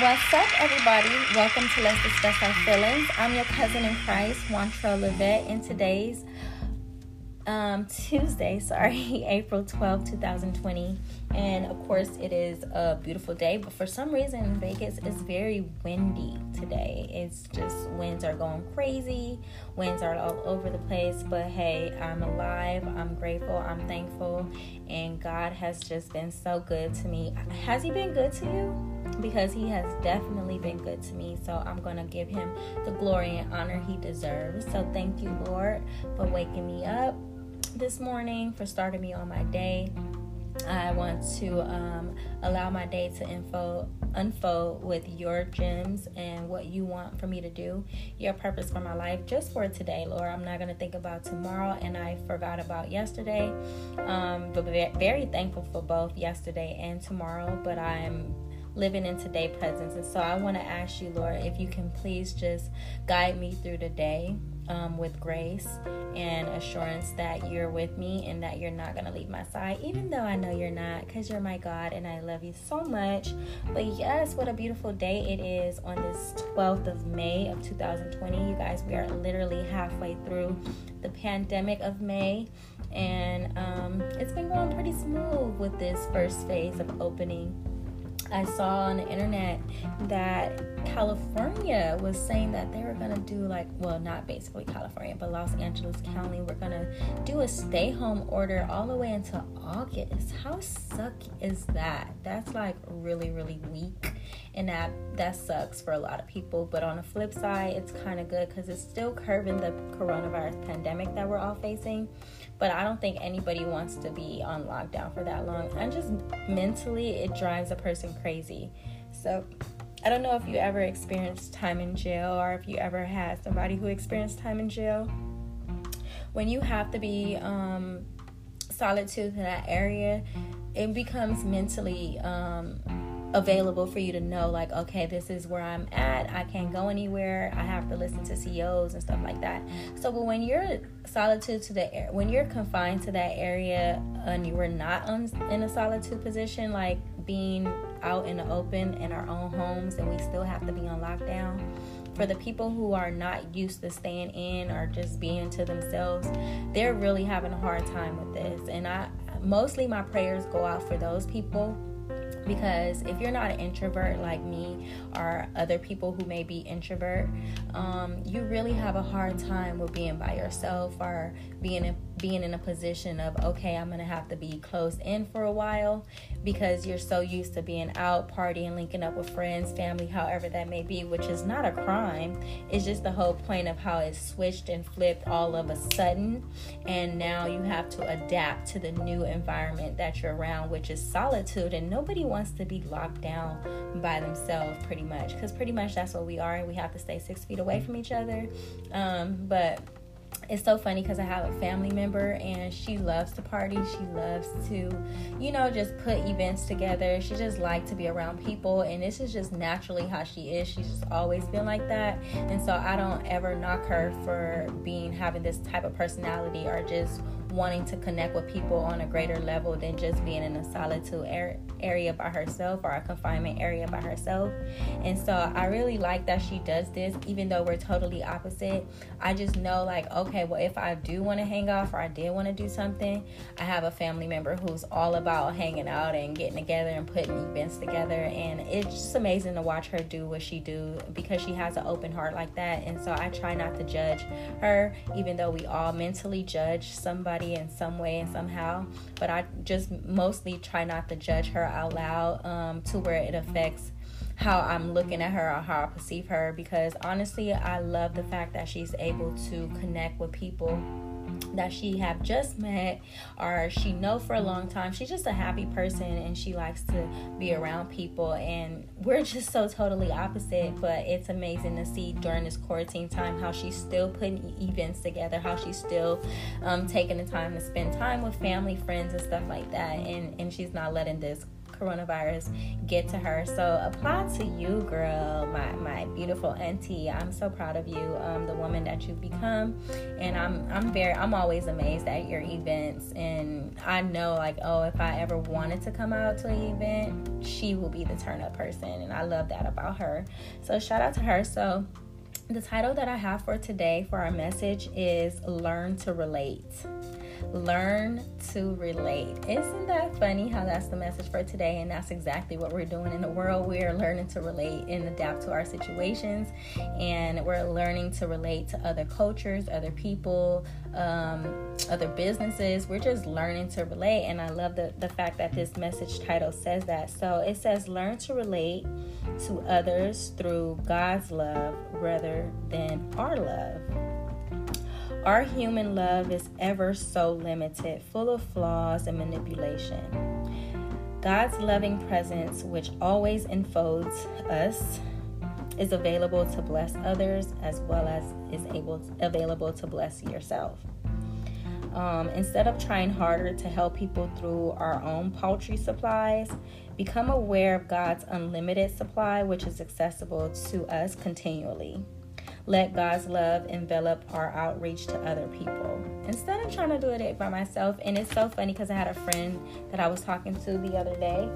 What's up, everybody? Welcome to Let's Discuss Our Feelings. I'm your cousin in Christ, Juantrell Levette, and today's um, Tuesday, sorry, April 12, 2020. And of course, it is a beautiful day, but for some reason, Vegas is very windy today. It's just winds are going crazy, winds are all over the place. But hey, I'm alive, I'm grateful, I'm thankful, and God has just been so good to me. Has He been good to you? Because He has definitely been good to me. So I'm going to give Him the glory and honor He deserves. So thank you, Lord, for waking me up this morning, for starting me on my day. I want to um, allow my day to info, unfold with your gems and what you want for me to do, your purpose for my life, just for today, Lord. I'm not going to think about tomorrow, and I forgot about yesterday. Um, but very thankful for both yesterday and tomorrow, but I'm living in today presence. And so I want to ask you, Lord, if you can please just guide me through the day um, with grace and assurance that you're with me and that you're not going to leave my side, even though I know you're not, because you're my God and I love you so much. But yes, what a beautiful day it is on this 12th of May of 2020. You guys, we are literally halfway through the pandemic of May, and um, it's been going pretty smooth with this first phase of opening I saw on the internet that California was saying that they were going to do, like, well, not basically California, but Los Angeles County were going to do a stay home order all the way until August. How sucky is that? That's like really, really weak. And that, that sucks for a lot of people. But on the flip side, it's kind of good because it's still curbing the coronavirus pandemic that we're all facing but I don't think anybody wants to be on lockdown for that long. And just mentally, it drives a person crazy. So, I don't know if you ever experienced time in jail or if you ever had somebody who experienced time in jail. When you have to be um, solitude in that area, it becomes mentally um, available for you to know like okay this is where i'm at. I can't go anywhere. I have to listen to ceos and stuff like that. So but when you're solitude to the air when you're confined to that area and you were not in a solitude position like being out in the open in our own homes and we still have to be on lockdown for the people who are not used to staying in or just being to themselves they're really having a hard time with this. And i mostly my prayers go out for those people because if you're not an introvert like me or other people who may be introvert um, you really have a hard time with being by yourself or being in, being in a position of okay i'm gonna have to be closed in for a while because you're so used to being out partying linking up with friends family however that may be which is not a crime. It's just the whole point of how it switched and flipped all of a sudden. And now you have to adapt to the new environment that you're around which is solitude. And nobody wants to be locked down by themselves pretty much because pretty much that's what we are. And we have to stay six feet away from each other. Um, but it's so funny because I have a family member and she loves to party. She loves to, you know, just put events together. She just likes to be around people, and this is just naturally how she is. She's just always been like that, and so I don't ever knock her for being having this type of personality or just wanting to connect with people on a greater level than just being in a solitude area by herself or a confinement area by herself. And so I really like that she does this, even though we're totally opposite. I just know, like, okay, well, if I do want to hang off or I did want to do something, I have a family member who's all about hanging out and getting together and putting events together. And it's just amazing to watch her do what she do because she has an open heart like that. And so I try not to judge her, even though we all mentally judge somebody in some way and somehow. But I just mostly try not to judge her out loud um, to where it affects how I'm looking at her or how I perceive her because honestly, I love the fact that she's able to connect with people that she have just met or she know for a long time. She's just a happy person and she likes to be around people. And we're just so totally opposite but it's amazing to see during this quarantine time how she's still putting events together how she's still um, taking the time to spend time with family friends and stuff like that. And and she's not letting this coronavirus get to her. So apply to you, girl, my my beautiful auntie. I'm so proud of you, um, the woman that you've become, and I'm I'm very I'm always amazed at your events, and I know like oh if I ever wanted to come out to an event, she will be the turn up person, and I love that about her. So shout out to her. So the title that I have for today for our message is Learn to Relate learn to relate. Isn't that funny how that's the message for today? And that's exactly what we're doing in the world. We're learning to relate and adapt to our situations, and we're learning to relate to other cultures, other people, um, other businesses. We're just learning to relate, and I love the, the fact that this message title says that. So it says, Learn to relate to others through God's love rather than our love. Our human love is ever so limited, full of flaws and manipulation. God's loving presence, which always enfolds us, is available to bless others as well as is able available to bless yourself. Um, instead of trying harder to help people through our own paltry supplies, become aware of God's unlimited supply, which is accessible to us continually let God's love envelop our outreach to other people instead of trying to do it by myself. And it's so funny because I had a friend that I was talking to the other day,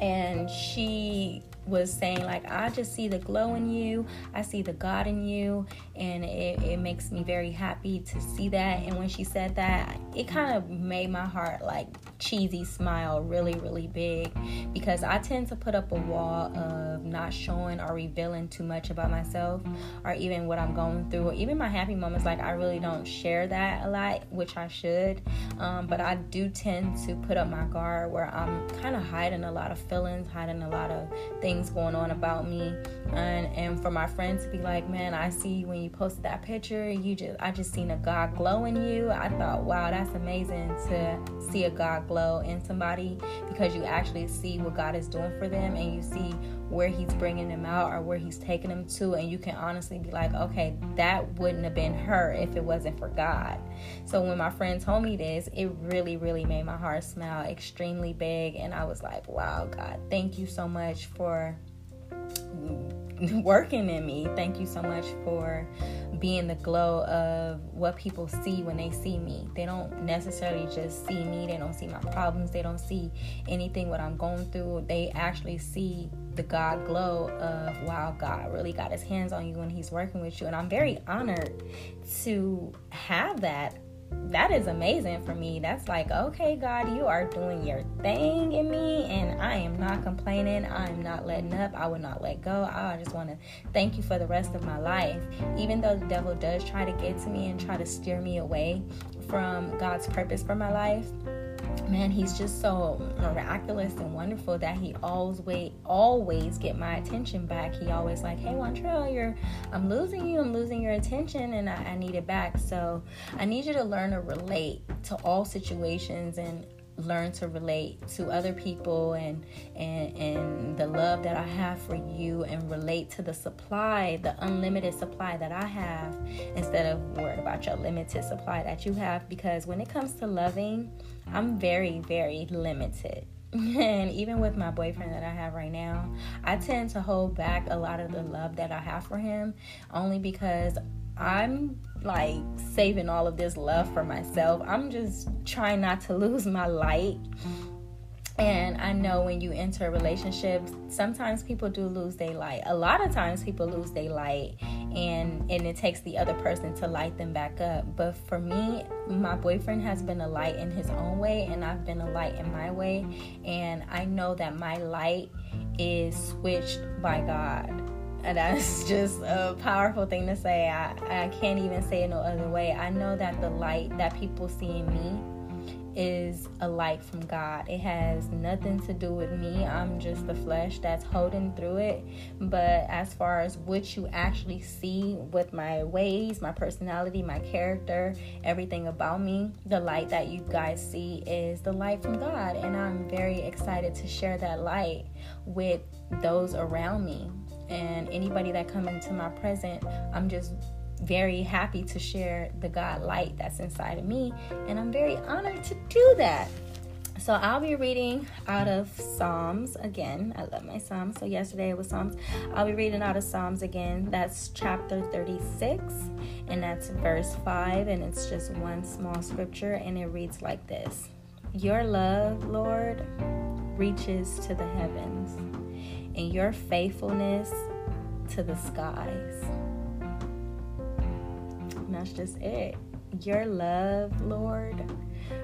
and she was saying like i just see the glow in you i see the god in you and it, it makes me very happy to see that and when she said that it kind of made my heart like cheesy smile really, really big because I tend to put up a wall of not showing or revealing too much about myself or even what I'm going through, or even my happy moments. Like, I really don't share that a lot, which I should. Um, but I do tend to put up my guard where I'm kind of hiding a lot of feelings, hiding a lot of things going on about me. And, and for my friends to be like, man, I see when you posted that picture, you just, I just seen a God glow in you. I thought, wow, that's amazing to see a God glow in somebody because you actually see what God is doing for them and you see where He's bringing them out or where He's taking them to. And you can honestly be like, okay, that wouldn't have been her if it wasn't for God. So when my friend told me this, it really, really made my heart smile extremely big. And I was like, wow, God, thank you so much for working in me. Thank you so much for being the glow of what people see when they see me. They don't necessarily just see me, they don't see my problems, they don't see anything what I'm going through. They actually see the God glow of wow, God really got his hands on you when he's working with you. And I'm very honored to have that that is amazing for me. That's like, okay, God, you are doing your thing in me, and I am not complaining. I am not letting up. I will not let go. I just want to thank you for the rest of my life. Even though the devil does try to get to me and try to steer me away from God's purpose for my life, man he's just so miraculous and wonderful that he always wait, always get my attention back. He always like hey Montrell you're I'm losing you I'm losing your attention and I, I need it back. So I need you to learn to relate to all situations and learn to relate to other people and and and the love that I have for you and relate to the supply, the unlimited supply that I have instead of worried about your limited supply that you have because when it comes to loving, I'm very very limited. And even with my boyfriend that I have right now, I tend to hold back a lot of the love that I have for him only because I'm like saving all of this love for myself. I'm just trying not to lose my light. And I know when you enter a relationship, sometimes people do lose their light. A lot of times people lose their light and and it takes the other person to light them back up. But for me, my boyfriend has been a light in his own way and I've been a light in my way. And I know that my light is switched by God and that's just a powerful thing to say. I, I can't even say it no other way. I know that the light that people see in me is a light from God. It has nothing to do with me. I'm just the flesh that's holding through it. But as far as what you actually see with my ways, my personality, my character, everything about me, the light that you guys see is the light from God. And I'm very excited to share that light with those around me and anybody that come into my present i'm just very happy to share the god light that's inside of me and i'm very honored to do that So I'll be reading out of Psalms again. I love my Psalms. So yesterday it was Psalms. I'll be reading out of Psalms again. That's chapter 36 and that's verse 5 and it's just one small scripture and it reads like this. Your love, Lord, reaches to the heavens and your faithfulness to the skies. And that's just it. Your love, Lord,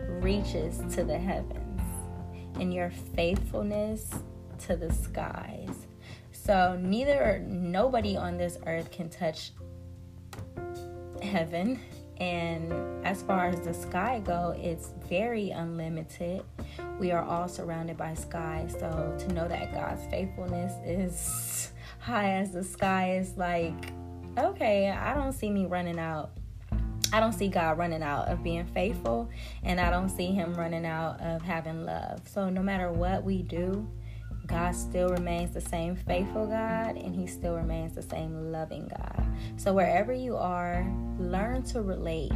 reaches to the heavens, and your faithfulness to the skies. So neither nobody on this earth can touch heaven and as far as the sky go it's very unlimited. We are all surrounded by sky. So to know that god's faithfulness is high as the sky is like okay i don't see me running out. I don't see God running out of being faithful, and I don't see Him running out of having love. So, no matter what we do, God still remains the same faithful God, and He still remains the same loving God. So, wherever you are, learn to relate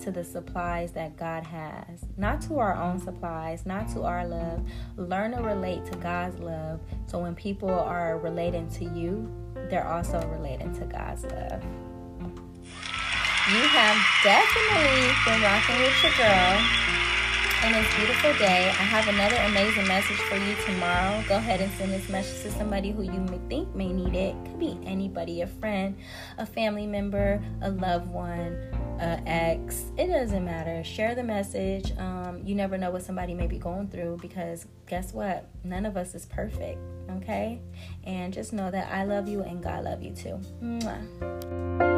to the supplies that God has, not to our own supplies, not to our love. Learn to relate to God's love. So, when people are relating to you, they're also relating to God's love you have definitely been rocking with your girl on this beautiful day. I have another amazing message for you tomorrow. Go ahead and send this message to somebody who you may think may need it. Could be anybody, a friend, a family member, a loved one, a ex. It doesn't matter. Share the message. Um, you never know what somebody may be going through because guess what? None of us is perfect. Okay, and just know that I love you and God love you too. Mwah.